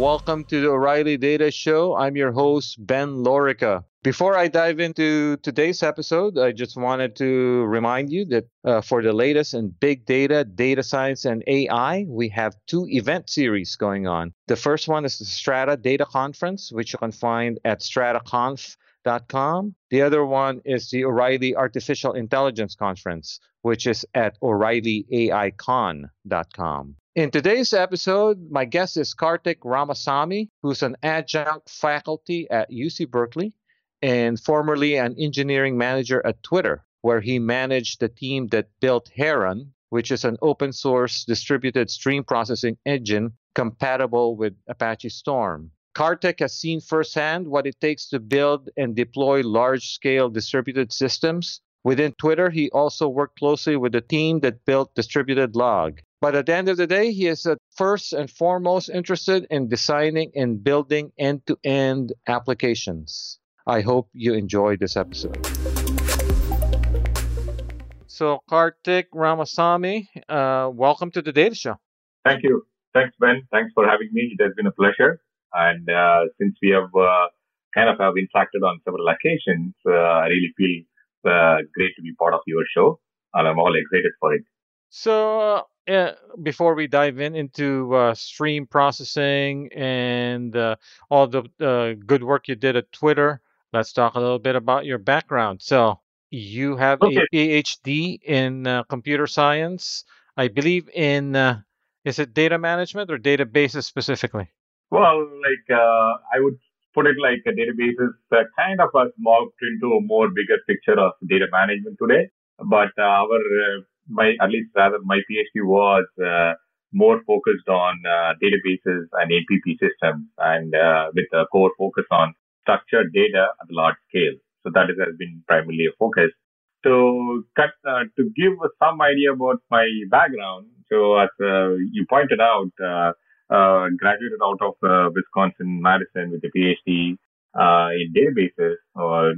Welcome to the O'Reilly Data Show. I'm your host, Ben Lorica. Before I dive into today's episode, I just wanted to remind you that uh, for the latest in big data, data science, and AI, we have two event series going on. The first one is the Strata Data Conference, which you can find at strataconf.com. The other one is the O'Reilly Artificial Intelligence Conference, which is at o'ReillyAICon.com. In today's episode, my guest is Karthik Ramasamy, who's an adjunct faculty at UC Berkeley and formerly an engineering manager at Twitter, where he managed the team that built Heron, which is an open source distributed stream processing engine compatible with Apache Storm. Karthik has seen firsthand what it takes to build and deploy large scale distributed systems. Within Twitter, he also worked closely with the team that built Distributed Log. But at the end of the day, he is uh, first and foremost interested in designing and building end to end applications. I hope you enjoy this episode. So, Karthik Ramasamy, uh, welcome to the Data Show. Thank you. Thanks, Ben. Thanks for having me. It has been a pleasure. And uh, since we have uh, kind of have interacted on several occasions, uh, I really feel uh, great to be part of your show, and I'm all excited for it. So, uh, before we dive in into uh, stream processing and uh, all the uh, good work you did at Twitter, let's talk a little bit about your background. So, you have Okay. a PhD in uh, computer science, I believe in uh, is it data management or databases specifically? Well, like uh, I would put it like a database is uh, kind of has morphed into a more bigger picture of data management today. But uh, our uh, my at least rather my PhD was uh, more focused on uh, databases and APP systems, and with a core focus on structured data at a large scale. So that has been primarily a focus. So cut, to give some idea about my background. So as you pointed out. Uh, graduated out of uh, Wisconsin Madison with a PhD uh, in databases,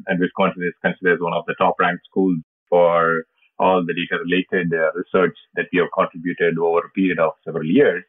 and Wisconsin is considered as one of the top ranked schools for all the data related uh, research that we have contributed over a period of several years.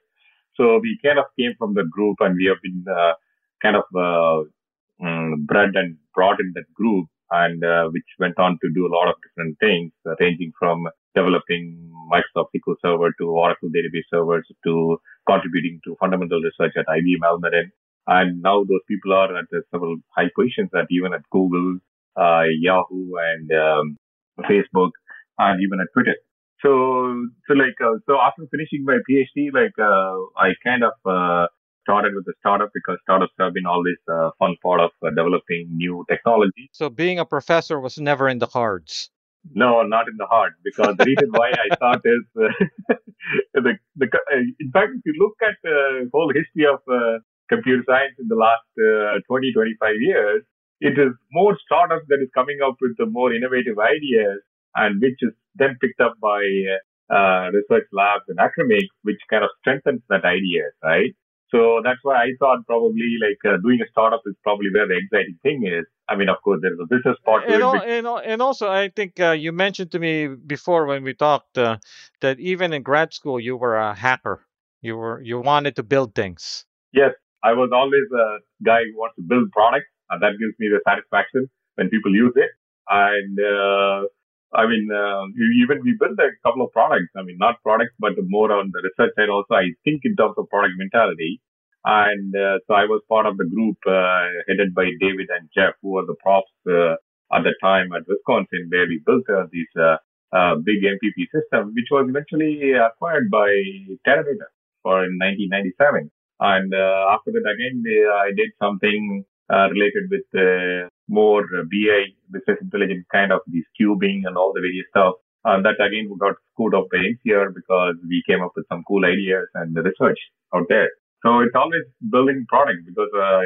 So we kind of came from the group, and we have been uh, kind of uh, um, bred and brought in that group, and uh, which went on to do a lot of different things, uh, ranging from developing Microsoft SQL Server to Oracle database servers to contributing to fundamental research at IBM Almaden. And now those people are at uh, several high positions at even at Google, uh, Yahoo, and um, Facebook, and even at Twitter. So, so like, uh, so after finishing my PhD, like, uh, I kind of uh, started with a startup because startups have been always a fun part of uh, developing new technology. So, being a professor was never in the cards. No, not in the heart, because the reason why I thought is uh, the, the uh, in fact, if you look at the whole history of uh, computer science in the last uh, 20, 25 years, it is more startups that is coming up with the more innovative ideas, and which is then picked up by uh, research labs and academics, which kind of strengthens that idea, right? So that's why I thought probably like uh, doing a startup is probably where the exciting thing is. I mean, of course, there's a business part to And, it. al- which- and, al- and also, I think uh, you mentioned to me before when we talked uh, that even in grad school you were a hacker. You were you wanted to build things. Yes, I was always a guy who wants to build products, and that gives me the satisfaction when people use it. And uh, I mean, uh, even we built a couple of products. I mean, not products, but more on the research side. Also, I think in terms of product mentality. And uh, so I was part of the group uh, headed by David and Jeff, who were the props uh, at the time at Wisconsin, where we built uh, these uh, big MPP system, which was eventually acquired by Teradata for in 1997. And after that, again, I did something related with uh, more uh, BI, business intelligence, kind of these cubing and all the various stuff. And that again we got screwed up by NCR because we came up with some cool ideas and research out there. So it's always building product because uh,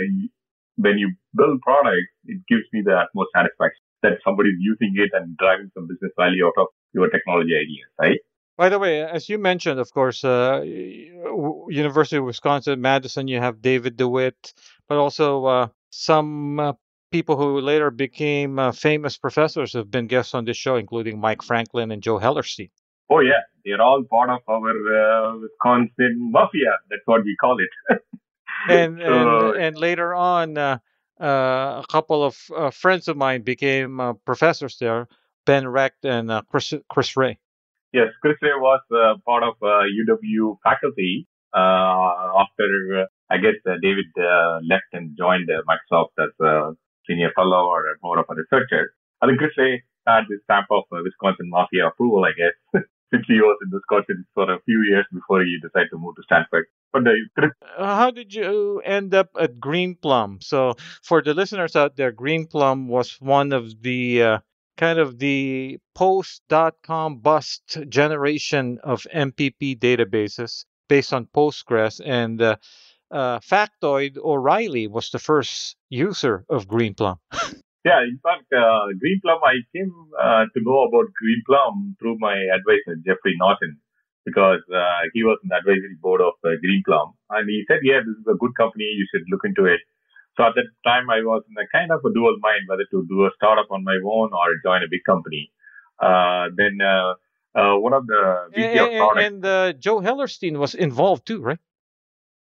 when you build products, it gives me the utmost satisfaction that somebody's using it and driving some business value out of your technology ideas, right? By the way, as you mentioned, of course, uh, University of Wisconsin Madison, you have David DeWitt, but also uh, some uh, people who later became uh, famous professors have been guests on this show, including Mike Franklin and Joe Hellerstein. Oh yeah, they're all part of our uh, Wisconsin mafia. That's what we call it. and, and and later on, uh, uh, a couple of uh, friends of mine became uh, professors there, Ben Recht and uh, Chris Chris Ré. Yes, Chris Ré was part of UW faculty Uh, after uh, I guess uh, David left and joined Microsoft as a senior fellow or more of a researcher. I think Ré had this stamp of Wisconsin Mafia approval, I guess. since he was in Wisconsin for a few years before he decided to move to Stanford. But uh, how did you end up at Greenplum? So for the listeners out there, Greenplum was one of the uh, kind of the post dot com bust generation of MPP databases based on Postgres and uh, uh, Factoid O'Reilly was the first user of Greenplum. Yeah, in fact, uh, Greenplum, I came uh, to know about Greenplum through my advisor, Jeffrey Naughton, because uh, he was in the advisory board of uh, Greenplum. And he said, yeah, this is a good company. You should look into it. So at that time, I was in a kind of a dual mind whether to do a startup on my own or join a big company. Then uh, one of the VP and, of product. And uh, Joe Hellerstein was involved too, right?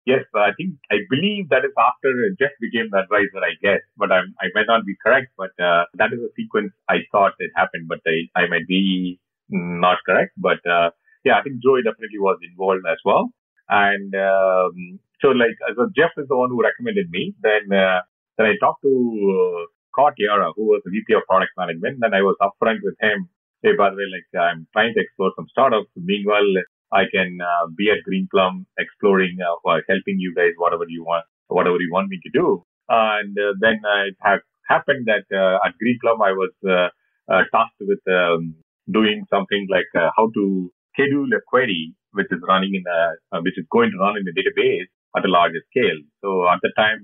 Yes, I think I believe that is after Jeff became the advisor, I guess, but I'm, I might not be correct. But uh, that is a sequence I thought it happened, but I, I might be not correct. But uh, yeah, I think Joey definitely was involved as well. And um, so, like, so Jeff is the one who recommended me. Then, uh, then I talked to uh, Scott Yara, who was the VP of Product Management. Then I was upfront with him. Hey, by the way, like, I'm trying to explore some startups. Meanwhile, I can uh, be at Greenplum exploring uh, or helping you guys whatever you want, whatever you want me to do. and uh, then it ha- happened that uh, at Greenplum I was uh, uh, tasked with um, doing something like how to schedule a query which is running in a which is going to run in a database at a larger scale. So at the time,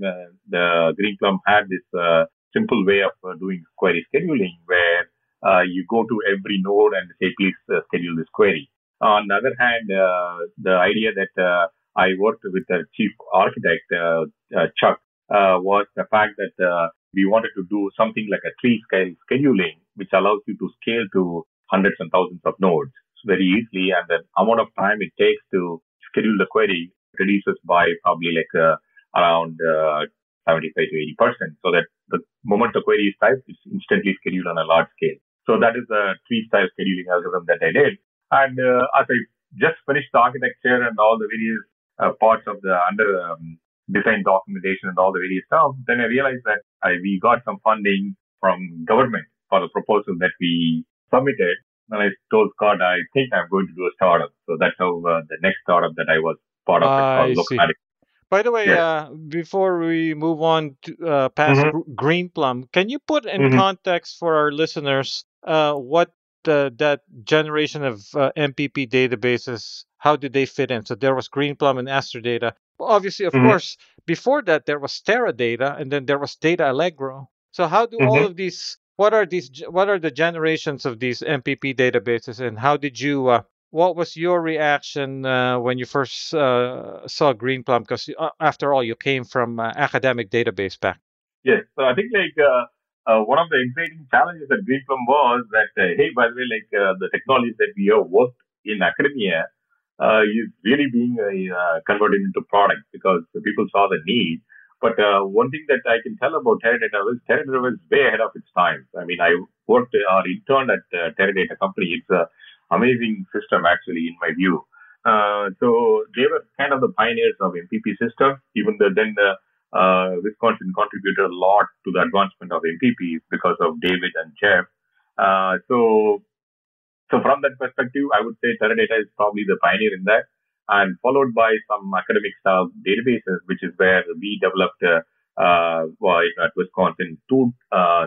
the Greenplum had this simple way of doing query scheduling where you go to every node and say, please schedule this query. On the other hand, uh, the idea that uh, I worked with the chief architect, uh, Chuck, was the fact that we wanted to do something like a tree scale scheduling, which allows you to scale to hundreds and thousands of nodes very easily. And the amount of time it takes to schedule the query reduces by probably like uh, around uh, 75 to 80 percent. So that the moment the query is typed, it's instantly scheduled on a large scale. So that is the tree style scheduling algorithm that I did. And uh, as I just finished the architecture and all the various uh, parts of the under um, design documentation and all the various stuff, then I realized that I, we got some funding from government for the proposal that we submitted. And I told Scott, I think I'm going to do a startup. So that's how uh, the next startup that I was part of uh, called By the way, yes. uh, before we move on to, uh, past mm-hmm. Greenplum, can you put in mm-hmm. context for our listeners uh, what uh, that generation of uh, MPP databases, how did they fit in? So there was Greenplum and Aster Data. Well, obviously, of mm-hmm. course, before that there was Teradata, and then there was Data Allegro. So how do mm-hmm. all of these? What are these? What are the generations of these MPP databases, and how did you? Uh, what was your reaction uh, when you first uh, saw Greenplum? Because uh, after all, you came from academic database back. Yes, so I think like uh, one of the exciting challenges at Greenplum was that, uh, hey, by the way, like uh, the technologies that we have worked in academia uh, is really being uh, converted into products because people saw the need. But uh, one thing that I can tell about Teradata was Teradata was way ahead of its time. I mean, I worked or interned at uh, Teradata company. It's an amazing system, actually, in my view. so they were kind of the pioneers of MPP system, even though then the uh, Wisconsin contributed a lot to the advancement of MPP because of David and Jeff. Uh, so, so from that perspective, I would say Teradata is probably the pioneer in that, and followed by some academic style databases, which is where we developed uh, uh, at Wisconsin two uh,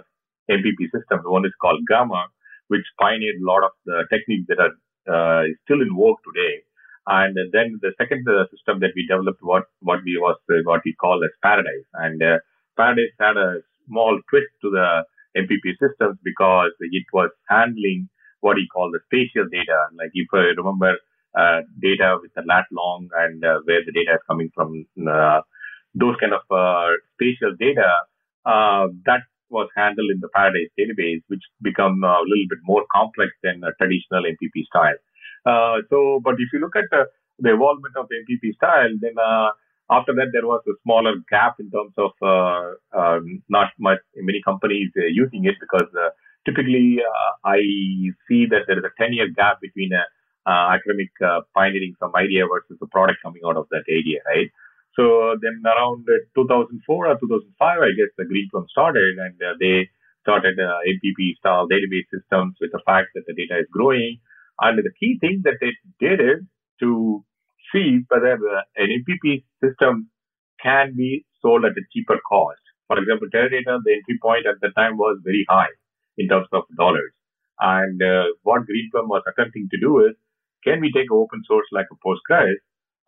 MPP systems. One is called Gamma, which pioneered a lot of the techniques that are uh, still in vogue today. And then the second uh, system that we developed, what what we was uh, what we call as Paradise, and uh, Paradise had a small twist to the MPP systems because it was handling what we call the spatial data. Like if I remember uh, data with the lat long and uh, where the data is coming from, uh, those kind of spatial data that was handled in the Paradise database, which become a little bit more complex than a traditional MPP style. Uh, so, but if you look at the, the evolvement of MPP style, then uh, after that, there was a smaller gap in terms of uh, not much many companies uh, using it because uh, typically uh, I see that there is a 10 year gap between uh, academic uh, pioneering some idea versus the product coming out of that idea, right? So then around 2004 or 2005, I guess the Greenplum started and they started MPP style database systems with the fact that the data is growing. And the key thing that they did is to see whether an MPP system can be sold at a cheaper cost. For example, Teradata, the entry point at the time was very high in terms of dollars. And uh, what Greenplum was attempting to do is, can we take open source like a Postgres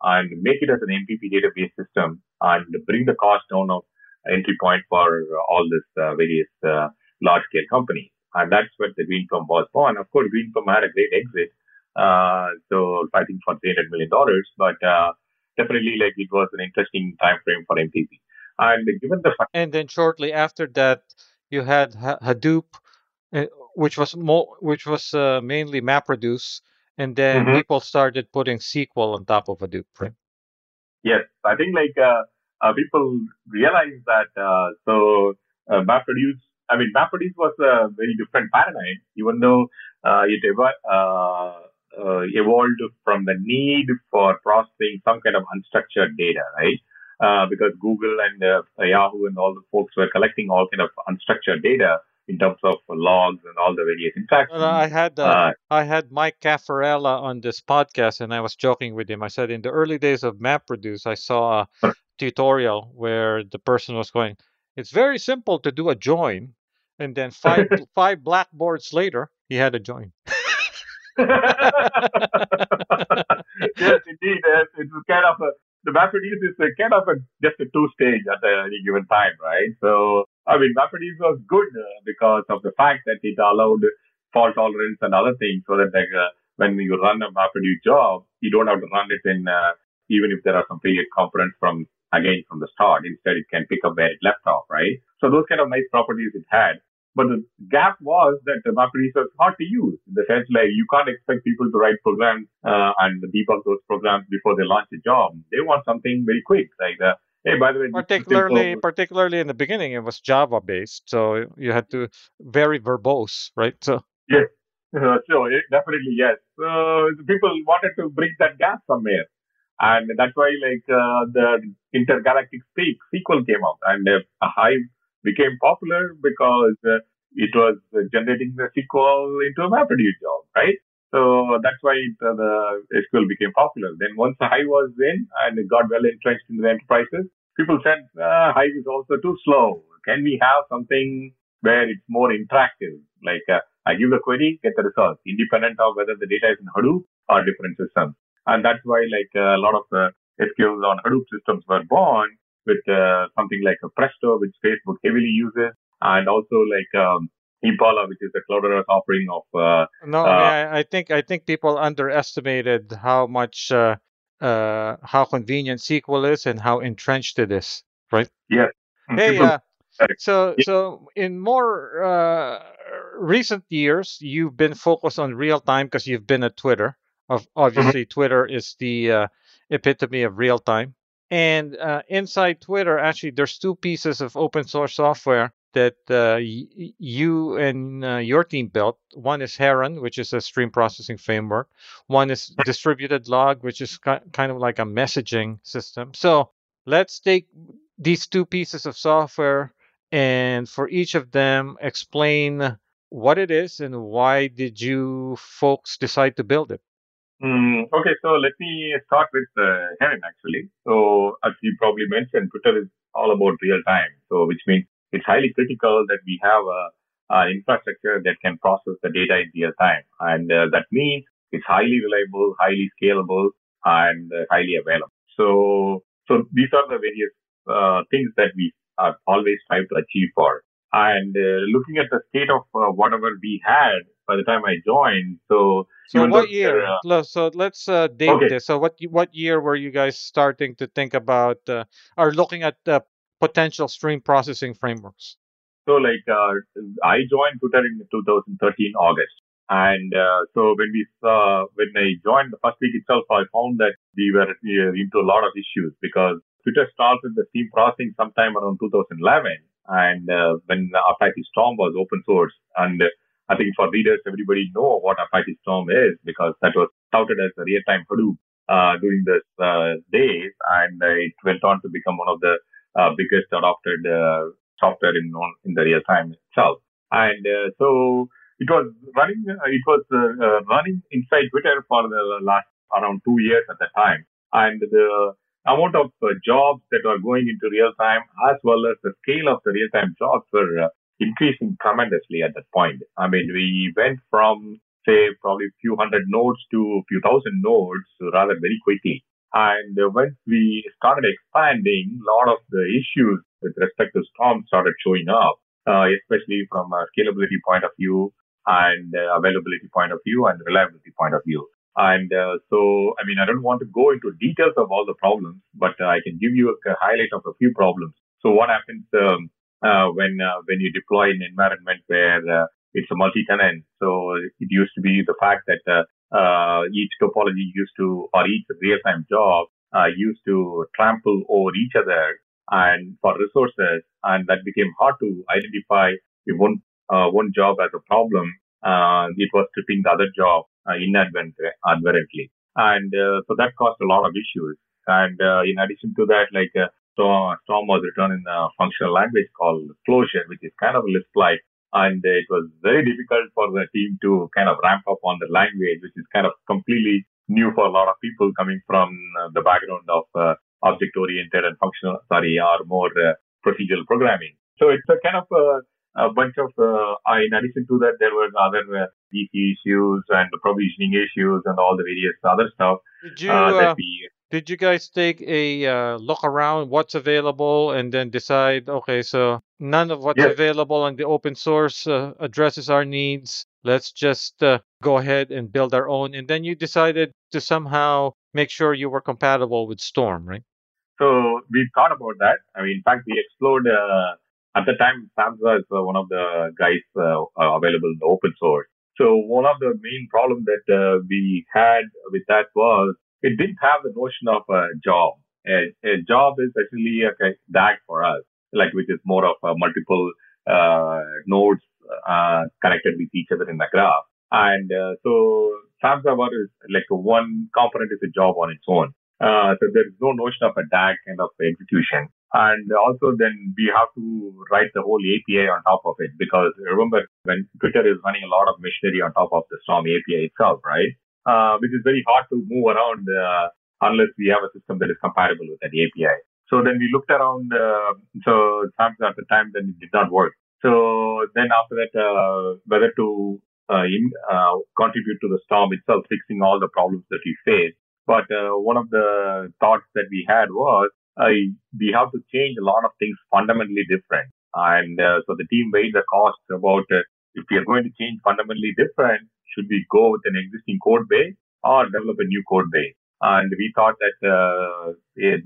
and make it as an MPP database system and bring the cost down of entry point for all these uh, various uh, large scale companies? And that's what the green Greenplum was born. Of course, green Greenplum had a great exit uh, so fighting for three hundred million dollars, but uh, definitely like it was an interesting time frame for MPP. And given the fact, and then shortly after that, you had Hadoop, uh, which was more, which was uh, mainly MapReduce, and then mm-hmm. people started putting SQL on top of Hadoop. Right? Yes, I think like uh, uh, people realize that so MapReduce. I mean, MapReduce was a very different paradigm, even though it ever uh, evolved from the need for processing some kind of unstructured data, right? Uh, because Google and uh, Yahoo and all the folks were collecting all kind of unstructured data in terms of logs and all the various interactions. Well, I had uh, uh, I had Mike Cafarella on this podcast, and I was joking with him. I said in the early days of MapReduce, I saw a tutorial where the person was going, "It's very simple to do a join," and then five five blackboards later, he had a join. yes, indeed. It's, it's kind of a, the MapReduce is a kind of a, just a two stage at any given time, right? So, I mean, MapReduce was good uh, because of the fact that it allowed fault tolerance and other things so that like, uh, when you run a MapReduce job, you don't have to run it in, uh, even if there are some failure components from, again, from the start. Instead, it can pick up where it left off, right? So those kind of nice properties it had. But the gap was that the MapReduce was hard to use in the sense like you can't expect people to write programs uh, and debug those programs before they launch a job. They want something very quick, like the Hey, by the way, particularly particularly in the beginning, it was Java based, so you had to very verbose, right? So yes, uh, so definitely yes. So people wanted to bridge that gap somewhere, and that's why like uh, the intergalactic SQL came out, and uh, Hive became popular because uh, it was generating the SQL into a MapReduce job, right? So that's why it, uh, the SQL became popular. Then once Hive was in and it got well entrenched in the enterprises, people said uh, Hive is also too slow. Can we have something where it's more interactive? Like uh, I give the query, get the results, independent of whether the data is in Hadoop or different systems. And that's why like a lot of the SQLs on Hadoop systems were born with uh, something like a Presto, which Facebook heavily uses, and also like um, Impala, which is a Cloudera offering of. Uh, no, uh, I, I, think I think people underestimated how much uh, uh, how convenient SQL is and how entrenched it is, right? Yeah. Hey, uh, so yeah. so in more recent years, you've been focused on real time because you've been at Twitter. Of mm-hmm. obviously, mm-hmm. Twitter is the epitome of real time. And uh, inside Twitter, actually, there's two pieces of open source software that uh, y- you and uh, your team built. One is Heron, which is a stream processing framework. One is Distributed Log, which is ki- kind of like a messaging system. So let's take these two pieces of software and for each of them explain what it is and why did you folks decide to build it Mm, okay, so let me start with uh, Heron actually. So as you probably mentioned, Twitter is all about real time. So which means it's highly critical that we have a, an infrastructure that can process the data in real time, and uh, that means it's highly reliable, highly scalable, and uh, highly available. So so these are the various uh, things that we are always trying to achieve for. And uh, looking at the state of uh, whatever we had by the time I joined, so so what year? Uh, so let's uh, date okay. this. So what what year were you guys starting to think about uh, or looking at potential stream processing frameworks? So like uh, I joined Twitter in 2013 August, and uh, so when we saw when I joined the first week itself, I found that we were into a lot of issues because Twitter started the stream processing sometime around 2011, and uh, when Apache Storm was open source, and uh, I think for readers, everybody know what Apache Storm is because that was touted as a real-time Hadoop uh, during those uh, days, and uh, it went on to become one of the uh, biggest adopted software in in the real time itself. And so it was running. it was running inside Twitter for the last around two years at the time, and the amount of uh, jobs that were going into real time as well as the scale of the real time jobs were uh, increasing tremendously at that point. I mean, we went from say probably a few hundred nodes to a few thousand nodes rather very quickly. And once we started expanding, a lot of the issues with respect to Storm started showing up, uh, especially from a scalability point of view and uh, availability point of view and reliability point of view. And uh, so, I mean, I don't want to go into details of all the problems, but uh, I can give you a, highlight of a few problems. So, what happens um, when uh, when you deploy an environment where it's a multi-tenant. So it used to be the fact that uh, uh, each topology used to, or each real-time job uh, used to trample over each other and for resources, and that became hard to identify if one uh, one job as a problem. Uh, it was stripping the other job uh, inadvertently, and so that caused a lot of issues. And in addition to that, like Storm was written in a functional language called Clojure, which is kind of Lisp-like and it was very difficult for the team to kind of ramp up on the language, which is kind of completely new for a lot of people coming from uh, the background of uh, object-oriented and functional, sorry, or more uh, procedural programming. So it's a kind of a, a bunch of, uh, in addition to that, there were other uh, DC issues and provisioning issues and all the various other stuff you, uh, that we did you guys take a uh, look around what's available and then decide okay so none of what's yes. available on the open source uh, addresses our needs. Let's just uh, go ahead and build our own and then you decided to somehow make sure you were compatible with storm right? So we thought about that. I mean in fact we explored uh, at the time samza is uh, one of the guys uh, available in the open source. So one of the main problems that we had with that was it didn't have the notion of a job. A, a job is actually a DAG for us, like which is more of multiple uh, nodes uh, connected with each other in the graph. And uh, so Samza is like one component is a job on its own. Uh, so there is no notion of a DAG kind of execution. And also then we have to write the whole API on top of it because remember when Twitter is running a lot of machinery on top of the Storm API itself, right? Uh, which is very hard to move around uh, unless we have a system that is compatible with that API. So then we looked around. Uh, so at the time, then it did not work. So then after that, uh, whether to uh, in, uh, contribute to the storm itself, fixing all the problems that we faced. But one of the thoughts that we had was we have to change a lot of things fundamentally different. And so the team weighed the cost about if we are going to change fundamentally different, should we go with an existing code base or develop a new code base? And we thought that uh,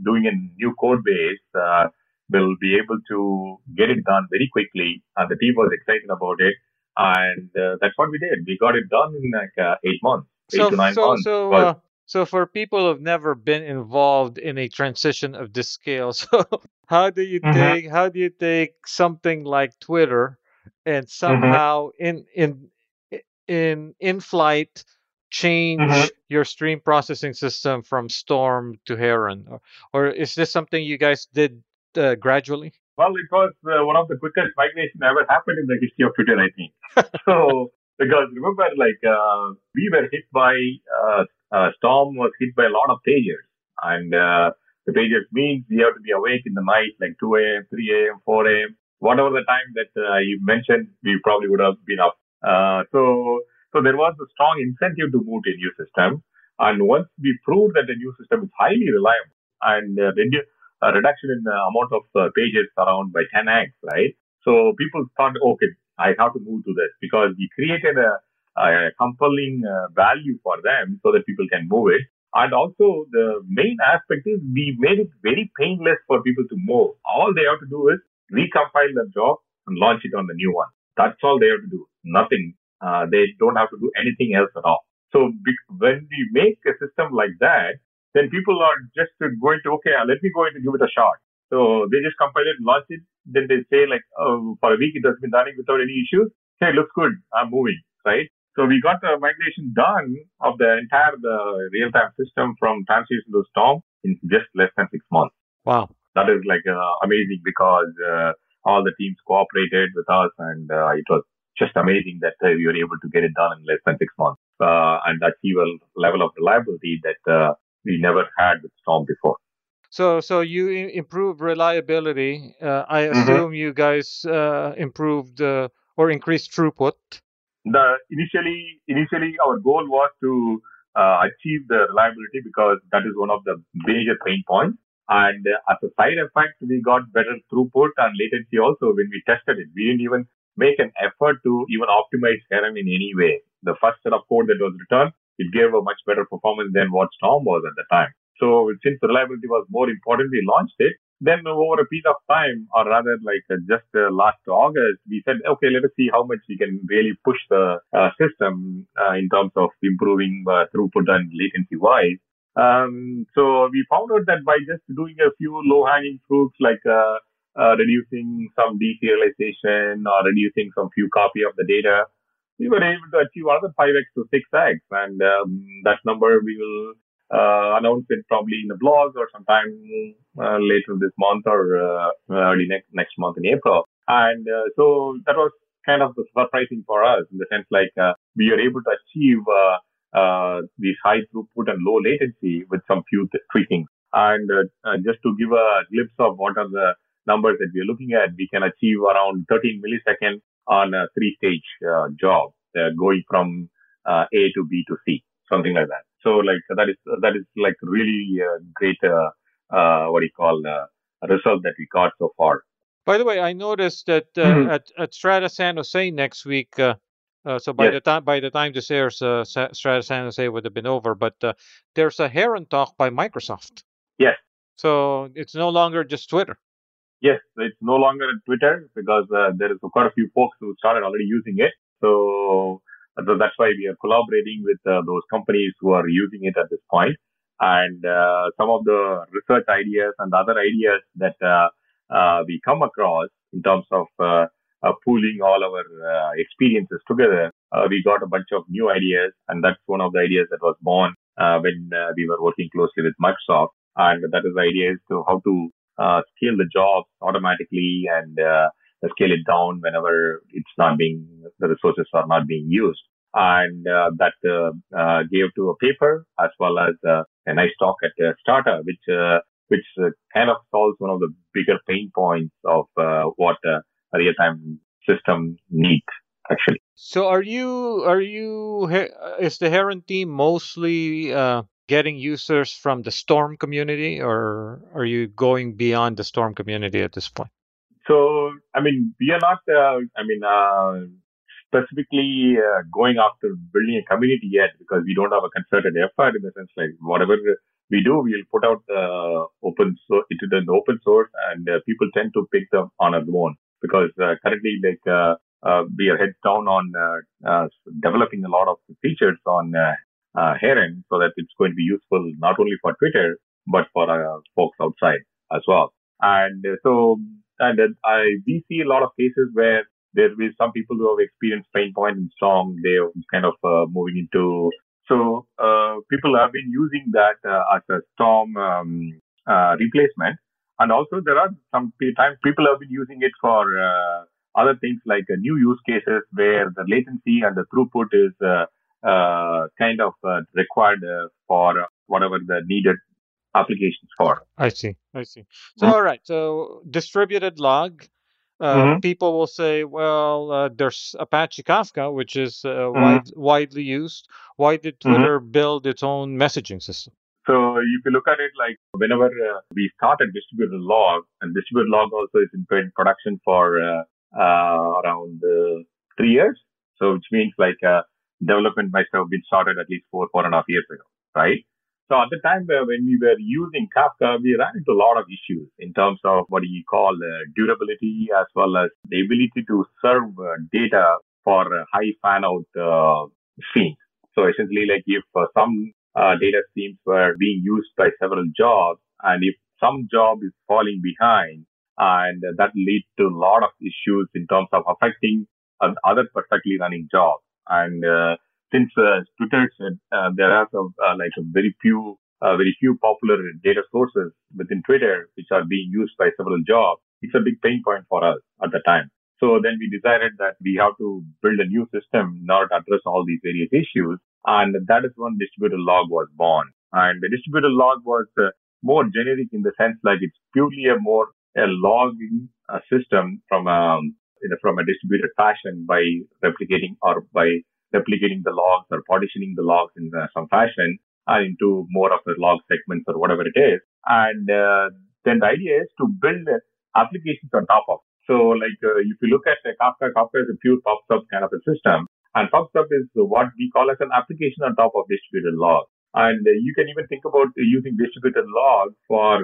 doing a new code base uh, will be able to get it done very quickly. And the team was excited about it. And uh, that's what we did. We got it done in like uh, eight months, eight so, to nine so, months. So, uh, so for people who've never been involved in a transition of this scale, so how do you mm-hmm. take how do you take something like Twitter and mm-hmm. somehow mm-hmm. in in in in flight change mm-hmm. your stream processing system from Storm to Heron, or, or is this something you guys did uh, gradually? Well, it was uh, one of the quickest migration ever happened in the history of Twitter, I think. so, because remember, like uh, we were hit by uh, uh, Storm was hit by a lot of failures, and uh, the failures means we have to be awake in the night, like 2 a.m., 3 a.m., 4 a.m. Whatever the time that you mentioned, we probably would have been up uh, so, so there was a strong incentive to move to a new system. And once we proved that the new system is highly reliable and uh, redu- a reduction in the amount of uh, pages around by 10x, right? So people thought, okay, I have to move to this because we created a, a compelling uh, value for them so that people can move it. And also the main aspect is we made it very painless for people to move. All they have to do is recompile the job and launch it on the new one. That's all they have to do. Nothing. Uh, they don't have to do anything else at all. So when we make a system like that, then people are just going to, okay, let me go and give it a shot. So they just compile it, launch it. Then they say like, oh, for a week it has been running without any issues. Hey, looks good. I'm moving, right? So we got the migration done of the entire the real-time system from Transition to Storm in just less than six months. Wow. That is like uh, amazing because uh, all the teams cooperated with us and uh, it was just amazing that uh, we were able to get it done in less than six months uh, and achieve a level of reliability that uh, we never had with Storm before. So, so you improve reliability. I mm-hmm. assume mm-hmm. you guys improved or increased throughput. The initially, initially our goal was to achieve the reliability because that is one of the major pain points. And as a side effect, we got better throughput and latency also when we tested it. We didn't even make an effort to even optimize Heron in any way. The first set of code that was returned, it gave a much better performance than what Storm was at the time. So since reliability was more important, we launched it. Then over a piece of time, or rather like uh, just uh, last August, we said, okay, let us see how much we can really push the uh, system uh, in terms of improving uh, throughput and latency wise. Um, so we found out that by just doing a few low-hanging fruits like uh, uh, reducing some deserialization or reducing some few copy of the data, we were able to achieve another 5x to 6x. And um, that number we will uh, announce it probably in the blog or sometime uh, later this month or uh, early next, next month in April. And uh, so that was kind of surprising for us in the sense like we are able to achieve uh, these high throughput and low latency with some few th- tweaking. And uh, uh, just to give a glimpse of what are the numbers that we are looking at, we can achieve around 13 milliseconds on a three-stage uh, job, uh, going from uh, A to B to C, something like that. So like that is that is like really great. what do you call result that we got so far. By the way, I noticed that mm-hmm. at, at Strata San Jose next week, uh, so by yes. the time by the time this airs, uh, Strata San Jose would have been over. But uh, there's a Heron talk by Microsoft. Yes. So it's no longer just Twitter. Yes, it's no longer at Twitter because uh, there is quite a few folks who started already using it. So, so that's why we are collaborating with uh, those companies who are using it at this point. And uh, some of the research ideas and other ideas that we come across in terms of uh, pooling all our uh, experiences together, uh, we got a bunch of new ideas. And that's one of the ideas that was born uh, when uh, we were working closely with Microsoft. And that is the idea is to how to uh, scale the jobs automatically and uh, scale it down whenever it's not being, the resources are not being used. And uh, that uh, gave to a paper as well as a nice talk at Strata, which which kind of solves one of the bigger pain points of what real time system need actually. So are you are you is the Heron team mostly uh, getting users from the Storm community, or are you going beyond the Storm community at this point? So I mean, we are not. Uh, I mean, uh, specifically uh, going after building a community yet because we don't have a concerted effort in the sense like whatever we do, we'll put out the open so into the open source, and uh, people tend to pick them on their own because uh, currently like uh, we are heads down on developing a lot of features on Heron so that it's going to be useful not only for Twitter but for folks outside as well. And so, and I we see a lot of cases where there will be some people who have experienced pain point in Storm. They're kind of uh, moving into. So uh, people have been using that uh, as a Storm um, replacement. And also there are some times people have been using it for uh, other things like uh, new use cases where the latency and the throughput is uh, uh kind of uh, required uh, for whatever the needed applications for. I see. I see. So, mm-hmm. all right. So, distributed log. Mm-hmm. People will say, well, there's Apache Kafka, which is mm-hmm. wide, widely used. Why did mm-hmm. Twitter build its own messaging system? So if you look at it like whenever uh, we started distributed log, and distributed log also is in production for uh, uh, around uh, three years. So which means like uh, development might have been started at least four, four and a half years ago, right? So at the time uh, when we were using Kafka, we ran into a lot of issues in terms of what you call durability as well as the ability to serve data for high fan out streams. So essentially, like if uh, some uh, data streams were being used by several jobs. And if some job is falling behind, and that leads to a lot of issues in terms of affecting uh, other perfectly running jobs. And uh, since uh, Twitter said uh, there are some, like a very few very few popular data sources within Twitter which are being used by several jobs, it's a big pain point for us at the time. So then we decided that we have to build a new system not address all these various issues. And that is when distributed log was born. And the distributed log was uh, more generic in the sense like it's purely a more a logging system from um, a from a distributed fashion by replicating or by replicating the logs or partitioning the logs in uh, some fashion uh, into more of the log segments or whatever it is. And uh, then the idea is to build applications on top of. So, like uh, if you look at Kafka, Kafka is a pure PubSub kind of a system, and PubSub is what we call as an application on top of distributed log. And you can even think about using distributed log for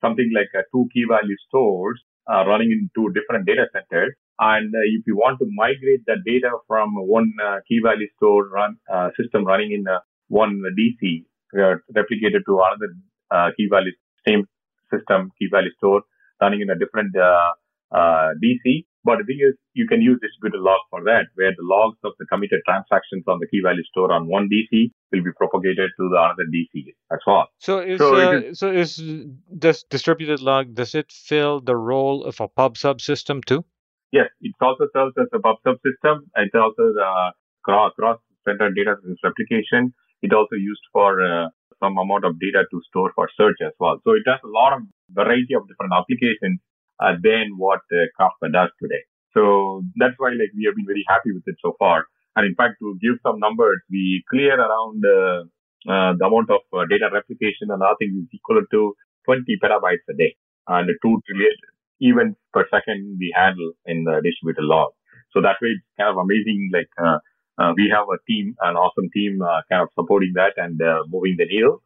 something like two key value stores uh, running in two different data centers. And uh, if you want to migrate the data from one uh, key value store run uh, system running in uh, one DC replicated to another key value same system key value store running in a different DC, but the thing is, you can use distributed log for that, where the logs of the committed transactions on the key value store on one DC will be propagated to the other DC as well. So is so, uh, is, so is this distributed log does it fill the role of a pub sub system too? Yes, it also serves as a pub sub system. It also uh, cross center data replication. It also used for uh, some amount of data to store for search as well. So it has a lot of variety of different applications uh, than what uh, Kafka does today. So that's why like we have been very happy with it so far. And in fact, to give some numbers, we clear around uh, uh, the amount of uh, data replication and other things is equal to 20 petabytes a day and 2 trillion events per second we handle in the distributed log. So that way it's kind of amazing. Like uh, uh, we have a team, an awesome team uh, kind of supporting that and moving the needle.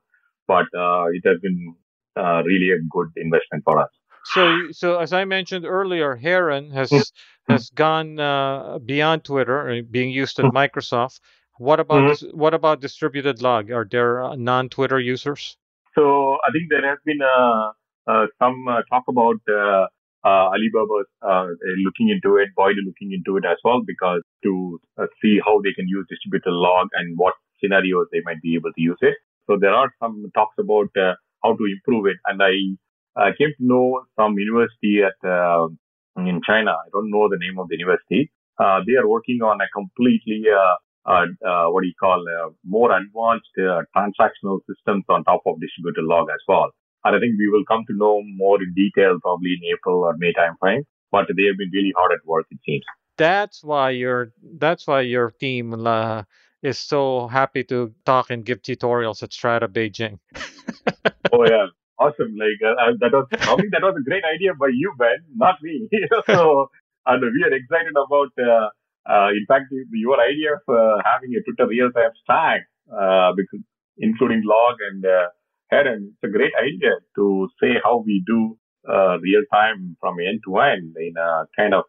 But it has been really a good investment for us. So, so as I mentioned earlier, Heron has mm-hmm. has gone uh, beyond Twitter, uh, being used at mm-hmm. Microsoft. What about mm-hmm. what about distributed log? Are there uh, non-Twitter users? So I think there has been uh, uh some uh, talk about Alibaba looking into it, Baidu looking into it as well, because to see how they can use distributed log and what scenarios they might be able to use it. So there are some talks about how to improve it, and I I came to know some university at uh, in China. I don't know the name of the university. Uh, they are working on a completely uh, uh, uh what do you call uh, more advanced transactional systems on top of distributed log as well. And I think we will come to know more in detail probably in April or May timeframe. But they have been really hard at work, it seems. That's why your that's why your team is so happy to talk and give tutorials at Strata Beijing. oh yeah, awesome. Like uh, uh, that was probably that was a great idea by you, Ben, not me. so and we are excited about. Uh, uh, in fact, your idea of uh, having a Twitter real-time stack, uh, because including log and uh, Heron, it's a great idea to say how we do real-time from end to end in a kind of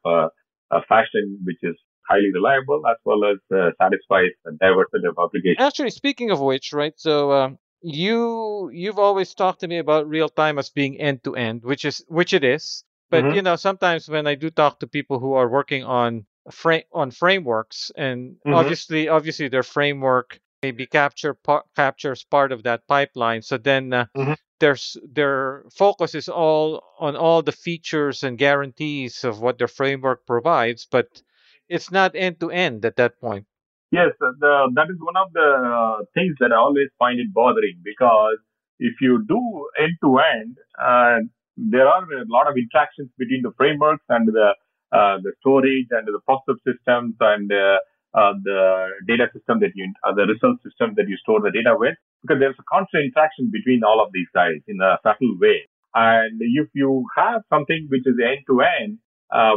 a fashion which is highly reliable as well as uh, satisfies the diversity of applications. Actually, speaking of which, right? So um, you you've always talked to me about real time as being end to end, which is which it is. But mm-hmm. you know, sometimes when I do talk to people who are working on frame on frameworks, and mm-hmm. obviously, obviously, their framework maybe capture pa- captures part of that pipeline. So then uh, mm-hmm. there's their focus is all on all the features and guarantees of what their framework provides, but it's not end to end at that point. Yes, the, that is one of the uh, things that I always find it bothering because if you do end to end, there are a lot of interactions between the frameworks and the uh, the storage and the PubSub systems and uh, uh, the data system that you, uh, the result system that you store the data with, because there's a constant interaction between all of these guys in a subtle way. And if you have something which is end to end,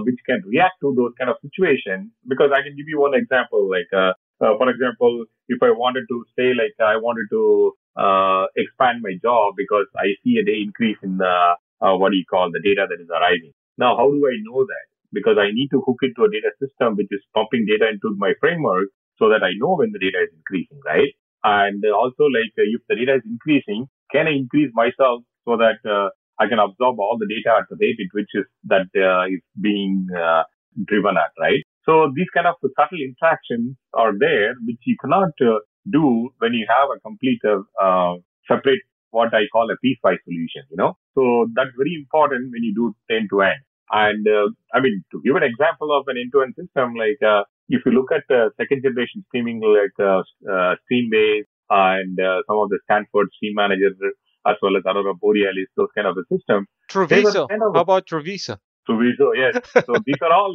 which can react to those kind of situations, because I can give you one example, like uh, uh, for example, if I wanted to say like I wanted to uh, expand my job because I see a day increase in the what do you call the data that is arriving. Now, how do I know that? Because I need to hook it to a data system which is pumping data into my framework so that I know when the data is increasing, right? And also, like, if the data is increasing, can I increase myself so that uh, I can absorb all the data at the rate at which is that uh, is being uh, driven at, right? So these kind of subtle interactions are there, which you cannot uh, do when you have a complete uh, separate what I call a piecewise solution, you know. So that's very important when you do end to end. And uh, I mean, to give an example of an end-to-end system, like uh, if you look at uh, second generation streaming like uh, uh, Streambase and uh, some of the Stanford Stream Manager as well as Aurora Borealis, those kind of a system. Truviso. Kind of How about Truviso? Truviso, yes. so these are all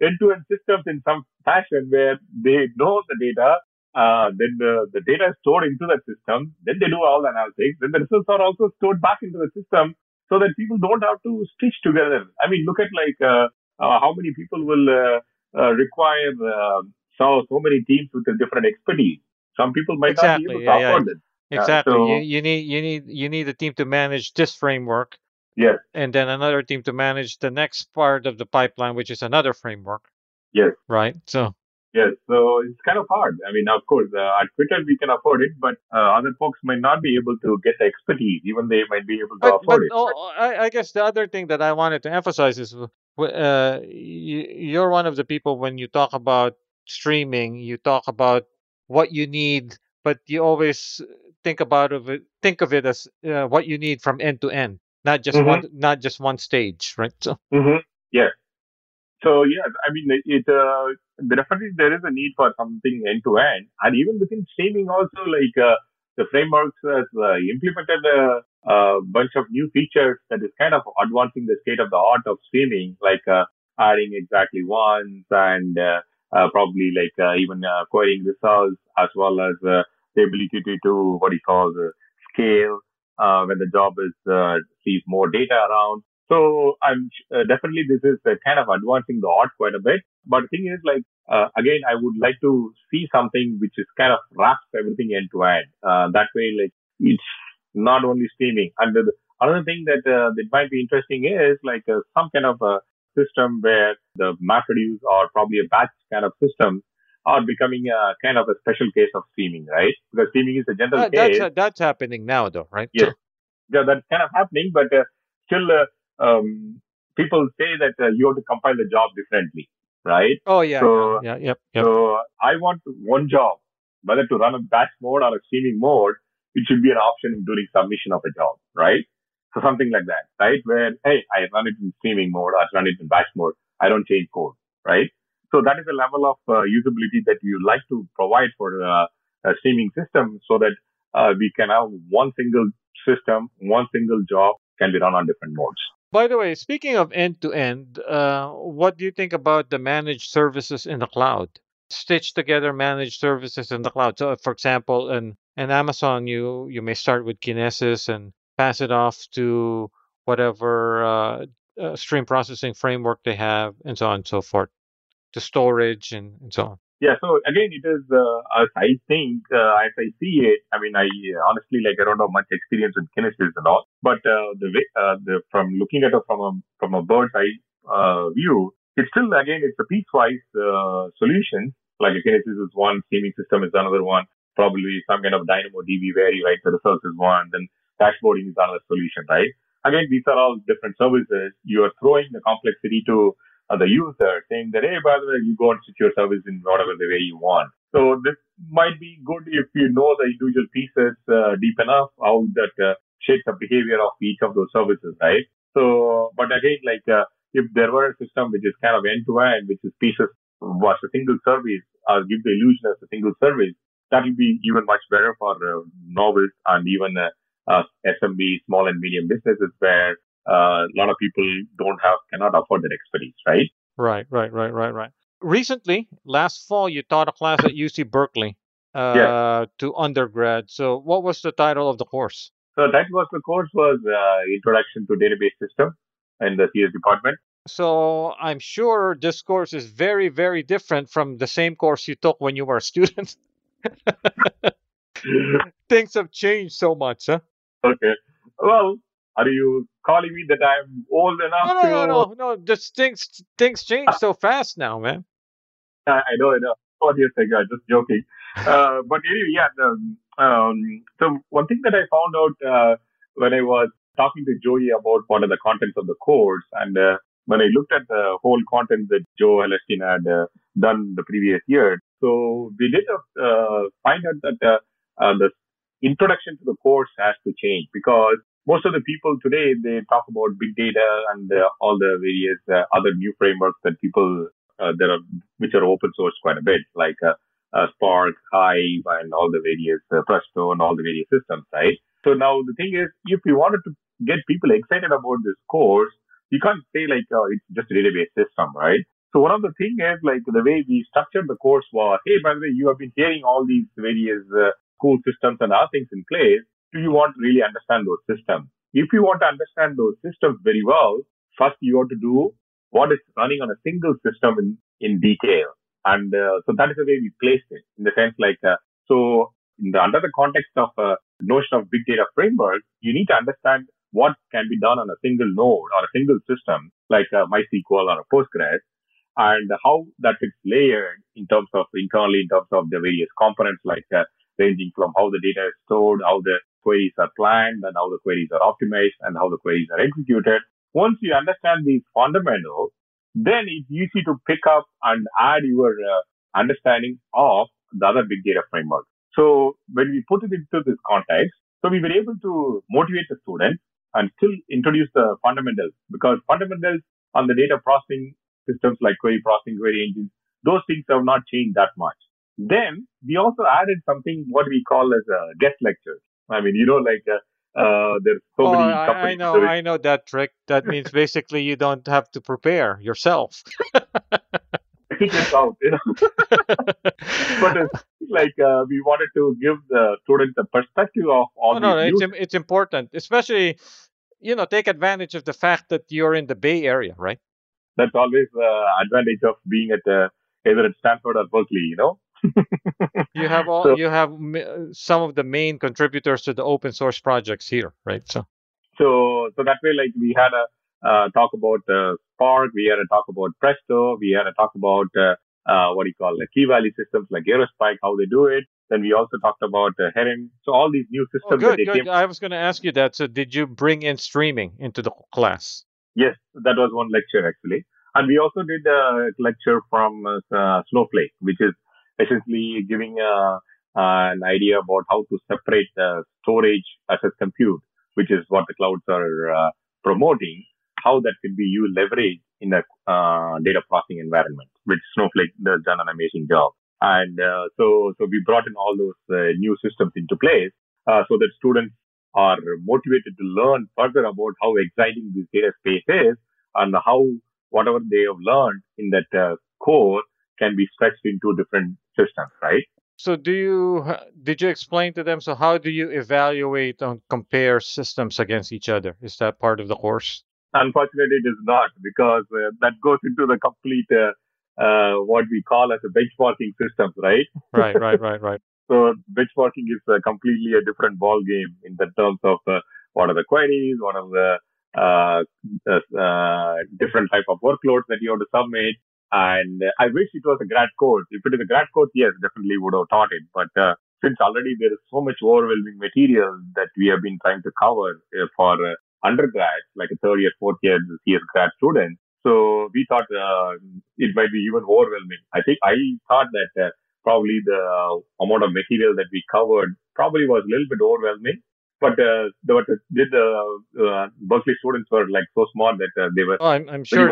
end-to-end systems in some fashion where they know the data, uh, then the, the data is stored into the system, then they do all the analytics, then the results are also stored back into the system so that people don't have to stitch together. I mean, look at like uh, uh, how many people will uh, uh, require uh, so so many teams with a different expertise. Some people might exactly, not be able yeah, to afford yeah. it. Exactly. so- you, you need you need you need a team to manage this framework, Yes, and then another team to manage the next part of the pipeline, which is another framework. yes, Right. So yes. So it's kind of hard. I mean, of course, uh, at Twitter we can afford it, but uh, other folks might not be able to get the expertise. Even they might be able to But, but afford it. oh, I, I guess the other thing that I wanted to emphasize is uh, you're one of the people when you talk about streaming, you talk about what you need, but you always think about of it, think of it as uh, what you need from end to end, not just Mhm. one, not just one stage, right? So Mm-hmm. Yes. So yeah, I mean it. it uh, definitely there is a need for something end to end, and even within streaming also, like uh, the frameworks has uh, implemented a, a bunch of new features that is kind of advancing the state of the art of streaming, like uh, adding exactly once and uh, uh, probably like uh, even uh, querying results as well as uh, the ability to what you call the scale uh, when the job is uh, sees more data around. So I'm uh, definitely this is uh, kind of advancing the art quite a bit. But the thing is, like uh, again, I would like to see something which is kind of wraps everything end to end. Uh, That way, like it's not only streaming. And the, another thing that uh, that might be interesting is like uh, some kind of a system where the MapReduce or probably a batch kind of system are becoming a kind of a special case of streaming, right? Because streaming is a general that, that's case. that's happening now, though, right? Yes. yeah, that's kind of happening, but uh, still, uh, um, people say that uh, you have to compile the job differently, right? Oh yeah, So- yeah, yeah, yep, yep. So I want one job, whether to run a batch mode or a streaming mode, it should be an option during submission of a job, right? So something like that, right? Where, hey, I run it in streaming mode, I run it in batch mode, I don't change code, right? So that is a level of uh, usability that you like to provide for uh, a streaming system so that uh, we can have one single system, one single job can be run on different modes. By the way, speaking of end to end, uh, what do you think about the managed services in the cloud? Stitch together managed services in the cloud. So, for example, in, in Amazon, you you may start with Kinesis and pass it off to whatever uh, uh, stream processing framework they have, and so on and so forth, to storage and, and so on. Yeah, so again, it is, uh, as I think, uh, as I see it, I mean, I uh, honestly, like, I don't have much experience with Kinesis and all, but uh, the way, uh, the, from looking at it from a, from a bird's eye uh, view, it's still, again, it's a piecewise uh, solution. Like, a Kinesis is one, streaming system is another one, probably some kind of DynamoDB where you write the results is one, then dashboarding is another solution, right? Again, these are all different services. You are throwing the complexity to uh, the user saying that, hey, by the way, you go and switch your service in whatever the way you want. So this might be good if you know the individual pieces uh, deep enough, how that uh, shapes the behavior of each of those services, right? So, but again, like uh, if there were a system which is kind of end to end, which is pieces was a single service, or give the illusion as a single service, that will be even much better for uh, and even uh, uh, SMB, small and medium businesses where a lot of people don't have, cannot afford that expertise, right? Right, right, right, right, right. Recently, last fall, you taught a class at UC Berkeley uh, to undergrad. So, what was the title of the course? So that was the course was uh, Introduction to Database System in the CS department. So, I'm sure this course is very, very different from the same course you took when you were a student. Things have changed so much, huh? okay. Well, are you calling me that I'm old enough No, no, to? no, no, no. Just things, things change so fast now, man. I I know, I know. Ago, I'm just joking. Uh, but anyway, yeah, the, Um, so one thing that I found out uh, when I was talking to Joey about what are the contents of the course, and uh, when I looked at the whole content that Joe Hellerstein had uh, done the previous year, so we did uh, find out that uh, uh, the introduction to the course has to change because most of the people today they talk about big data and uh, all the various uh, other new frameworks that people uh, there are which are open source quite a bit like Spark, Hive, and all the various Presto and all the various systems, right? So now the thing is, if you wanted to get people excited about this course, you can't say like uh, it's just a database system, right? So one of the things is like the way we structured the course was, hey, by the way, you have been hearing all these various uh, cool systems and other things in place. Do you want to really understand those systems? If you want to understand those systems very well, first you have to do what is running on a single system in, in detail. And uh, so that is the way we placed it in the sense like, uh, so the, under the context of a notion of big data framework, you need to understand what can be done on a single node or a single system like a MySQL or a Postgres and how that is layered in terms of internally in terms of the various components like uh, ranging from how the data is stored, how the queries are planned and how the queries are optimized and how the queries are executed. Once you understand these fundamentals, then it's easy to pick up and add your uh, understanding of the other big data framework. So when we put it into this context, so we were able to motivate the students and still introduce the fundamentals because fundamentals on the data processing systems like query processing, query engines, those things have not changed that much. Then we also added something what we call as a guest lectures. I mean, you know, like uh, uh, there's so oh, many. I, I know, I know that trick. That means basically you don't have to prepare yourself. secrets out, you know. but it's like uh, we wanted to give the students a perspective of all. Oh, no, it's it's important, especially you know take advantage of the fact that you're in the Bay Area, right? That's always the advantage of being at uh, either at Stanford or Berkeley, you know. You have all so, you have some of the main contributors to the open source projects here, right? So, so so that way, like we had a uh, talk about uh, Spark. We had a talk about Presto. We had a talk about uh, uh, what do you call it, key value systems like Aerospike, how they do it. Then we also talked about uh, Heron. So all these new oh, systems. Oh, good, good. Came... I was going to ask you that. So did you bring in streaming into the class? Yes, that was one lecture actually. And we also did a lecture from uh, Snowflake, which is essentially giving uh, an idea about how to separate the storage as a compute, which is what the clouds are promoting how that could be you leveraged in a uh, data processing environment, which Snowflake does done an amazing job. And uh, so, so we brought in all those uh, new systems into place uh, so that students are motivated to learn further about how exciting this data space is and how whatever they have learned in that uh, core can be stretched into different systems, right? So do you did you explain to them? So how do you evaluate and compare systems against each other? Is that part of the course? Unfortunately, it is not because uh, that goes into the complete uh, uh, what we call as a benchmarking system, right? Right, right, right, right. so benchmarking is completely a different ball game in the terms of uh, what are the queries, what are the uh, uh, different type of workloads that you have to submit. And I wish it was a grad course. If it is a grad course, yes, definitely would have taught it. But since already there is so much overwhelming material that we have been trying to cover for undergrads, like a third year, fourth year CS grad students. So we thought uh, it might be even overwhelming. I think I thought that uh, probably the amount of material that we covered probably was a little bit overwhelming. But uh, the, did the uh, Berkeley students were like so smart that uh, they were. Oh, I'm, I'm sure.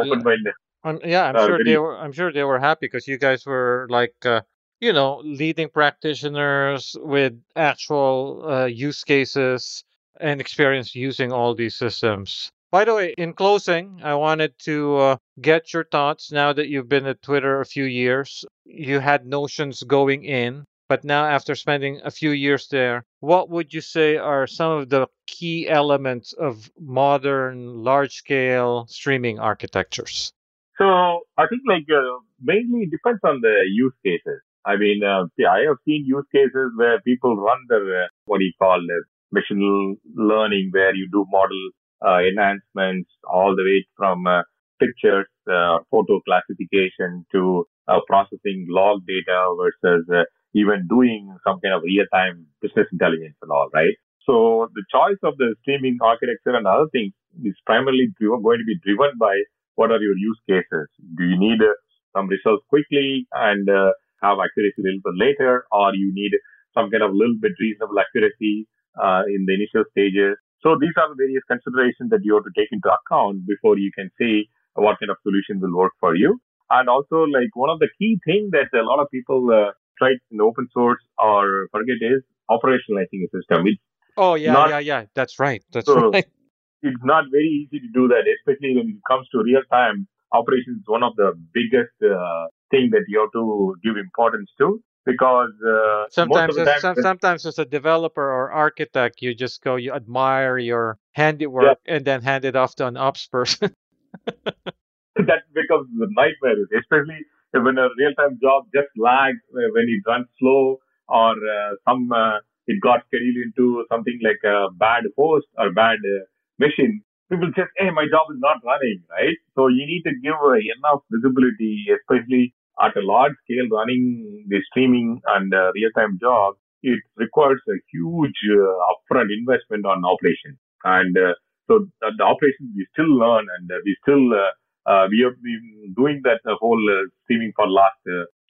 Yeah, I'm uh, sure they were. I'm sure they were happy because you guys were like uh, you know, leading practitioners with actual uh, use cases and experience using all these systems. By the way, in closing, I wanted to uh, get your thoughts now that you've been at Twitter a few years. You had notions going in, but now after spending a few years there, what would you say are some of the key elements of modern large scale streaming architectures? So I think like uh, mainly it depends on the use cases. I mean, uh, see, I have seen use cases where people run the uh, what do you call machine learning where you do model uh, enhancements all the way from uh, pictures, uh, photo classification to processing log data versus even doing some kind of real-time business intelligence and all, right? So the choice of the streaming architecture and other things is primarily driven, going to be driven by what are your use cases. Do you need uh, some results quickly and uh, have accuracy a little bit later, or you need some kind of little bit reasonable accuracy uh, in the initial stages? So these are the various considerations that you have to take into account before you can say what kind of solution will work for you. And also, like one of the key things that a lot of people uh, try in open source or forget is operationalizing a system. It's oh yeah, not, yeah, yeah. That's right. That's so right. It's not very easy to do that, especially when it comes to real time operations. Is one of the biggest uh, thing that you have to give importance to because uh, sometimes as, some, sometimes as a developer or architect you just go you admire your handiwork yeah. and then hand it off to an ops person that becomes the nightmare especially when a real-time job just lags uh, when it runs slow or uh, some uh, it got scheduled into something like a bad host or bad uh, machine people just hey my job is not running right so you need to give uh, enough visibility especially at a large scale running the streaming and uh, real-time job, it requires a huge uh, upfront investment on operations. And uh, so the, the, we still learn and uh, we still, uh, uh, we have been doing that whole streaming for last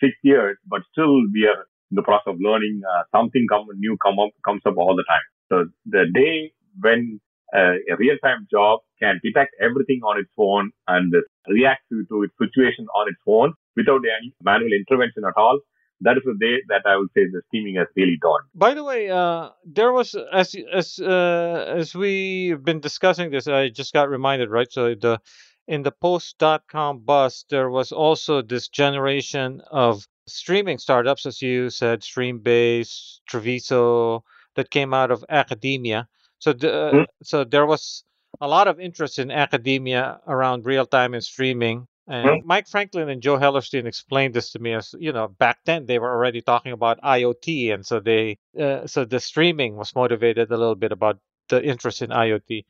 six years, but still we are in the process of learning something come, new come up, comes up all the time. So the day when uh, a real-time job can detect everything on its own and react to, to its situation on its own without any manual intervention at all. That is the day that I would say the streaming has really dawned. By the way, uh, there was as as uh, as we've been discussing this, I just got reminded, right? So the in the post.com bus, there was also this generation of streaming startups, as you said, Streambase, Truviso, that came out of academia. So mm-hmm. so there was a lot of interest in academia around real time and streaming. And mm-hmm. Mike Franklin and Joe Hellerstein explained this to me as you know back then they were already talking about IoT, and so they uh, so the streaming was motivated a little bit about the interest in IoT.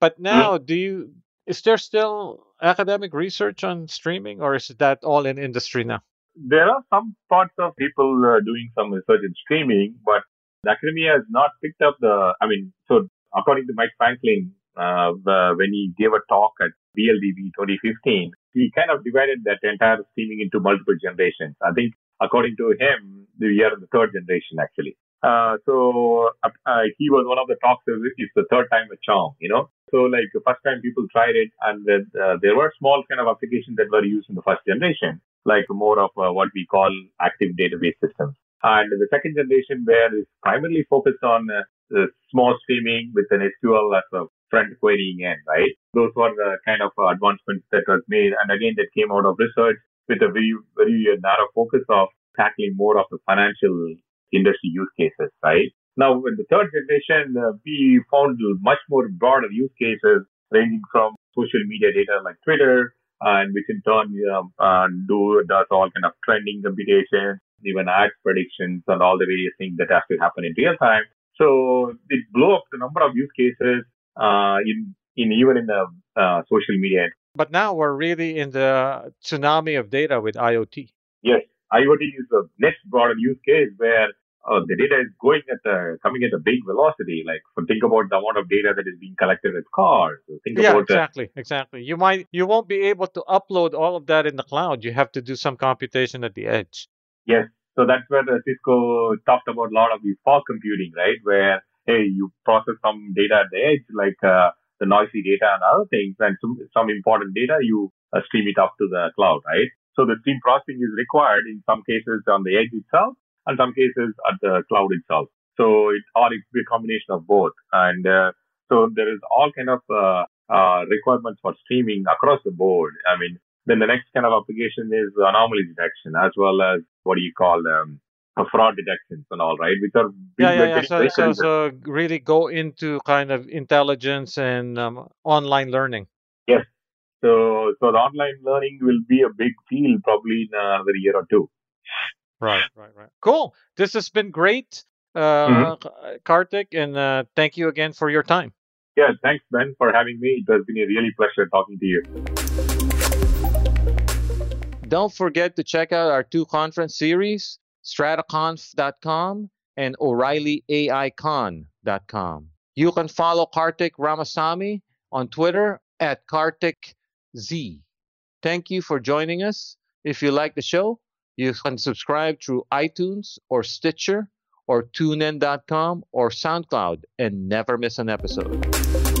But mm-hmm. now, mm-hmm. do you is there still academic research on streaming, or is that all in industry now? There are some parts of people uh, doing some research in streaming, but academia has not picked up the. I mean, so according to Mike Franklin, uh, when he gave a talk at VLDB 2015, he kind of divided that entire streaming into multiple generations. I think, according to him, we are in the third generation actually. Uh, so uh, he was one of the talks. It's the third time a charm, you know. So like the first time people tried it, and uh, there were small kind of applications that were used in the first generation, like more of uh, what we call active database systems. And the second generation, where it's primarily focused on uh, small streaming with an SQL as a front querying end, right? Those were the kind of advancements that was made. And again, that came out of research with a very, very narrow focus of tackling more of the financial industry use cases, right? Now, in the third generation, uh, we found much more broader use cases ranging from social media data like Twitter, and which in turn um, uh, do does all kind of trending computation, even ad predictions and all the various things that have to happen in real time. So it blew up the number of use cases uh, in in even in the uh, social media. But now we're really in the tsunami of data with IoT. Yes, IoT is the next broader use case where uh, the data is going at a, coming at a big velocity. Like, think about the amount of data that is being collected with cars. Think yeah, about exactly, the, exactly. You might, you won't be able to upload all of that in the cloud. You have to do some computation at the edge. Yes, so that's where Cisco talked about a lot of the fog computing, right? Where hey, you process some data at the edge, like uh, the noisy data and other things, and some, some important data, you uh, stream it up to the cloud, right? So the stream processing is required in some cases on the edge itself, and some cases at the cloud itself. So it or it be a combination of both, and uh, so there is all kind of uh, uh, requirements for streaming across the board. I mean, then the next kind of application is anomaly detection as well as what do you call um, fraud detections and all, right? Which are yeah, yeah, yeah. So, so, so, really go into kind of intelligence and um, online learning. Yes. So, so the online learning will be a big field probably in another year or two. Right, right, right. Cool. This has been great, uh, mm-hmm. Karthik, and uh, thank you again for your time. Yeah, thanks, Ben, for having me. It has been a really pleasure talking to you. Don't forget to check out our two conference series strataconf.com, and o'reillyaicon.com. You can follow Karthik Ramasamy on Twitter at KarthikZ. Thank you for joining us. If you like the show, you can subscribe through iTunes or Stitcher or TuneIn.com or SoundCloud and never miss an episode.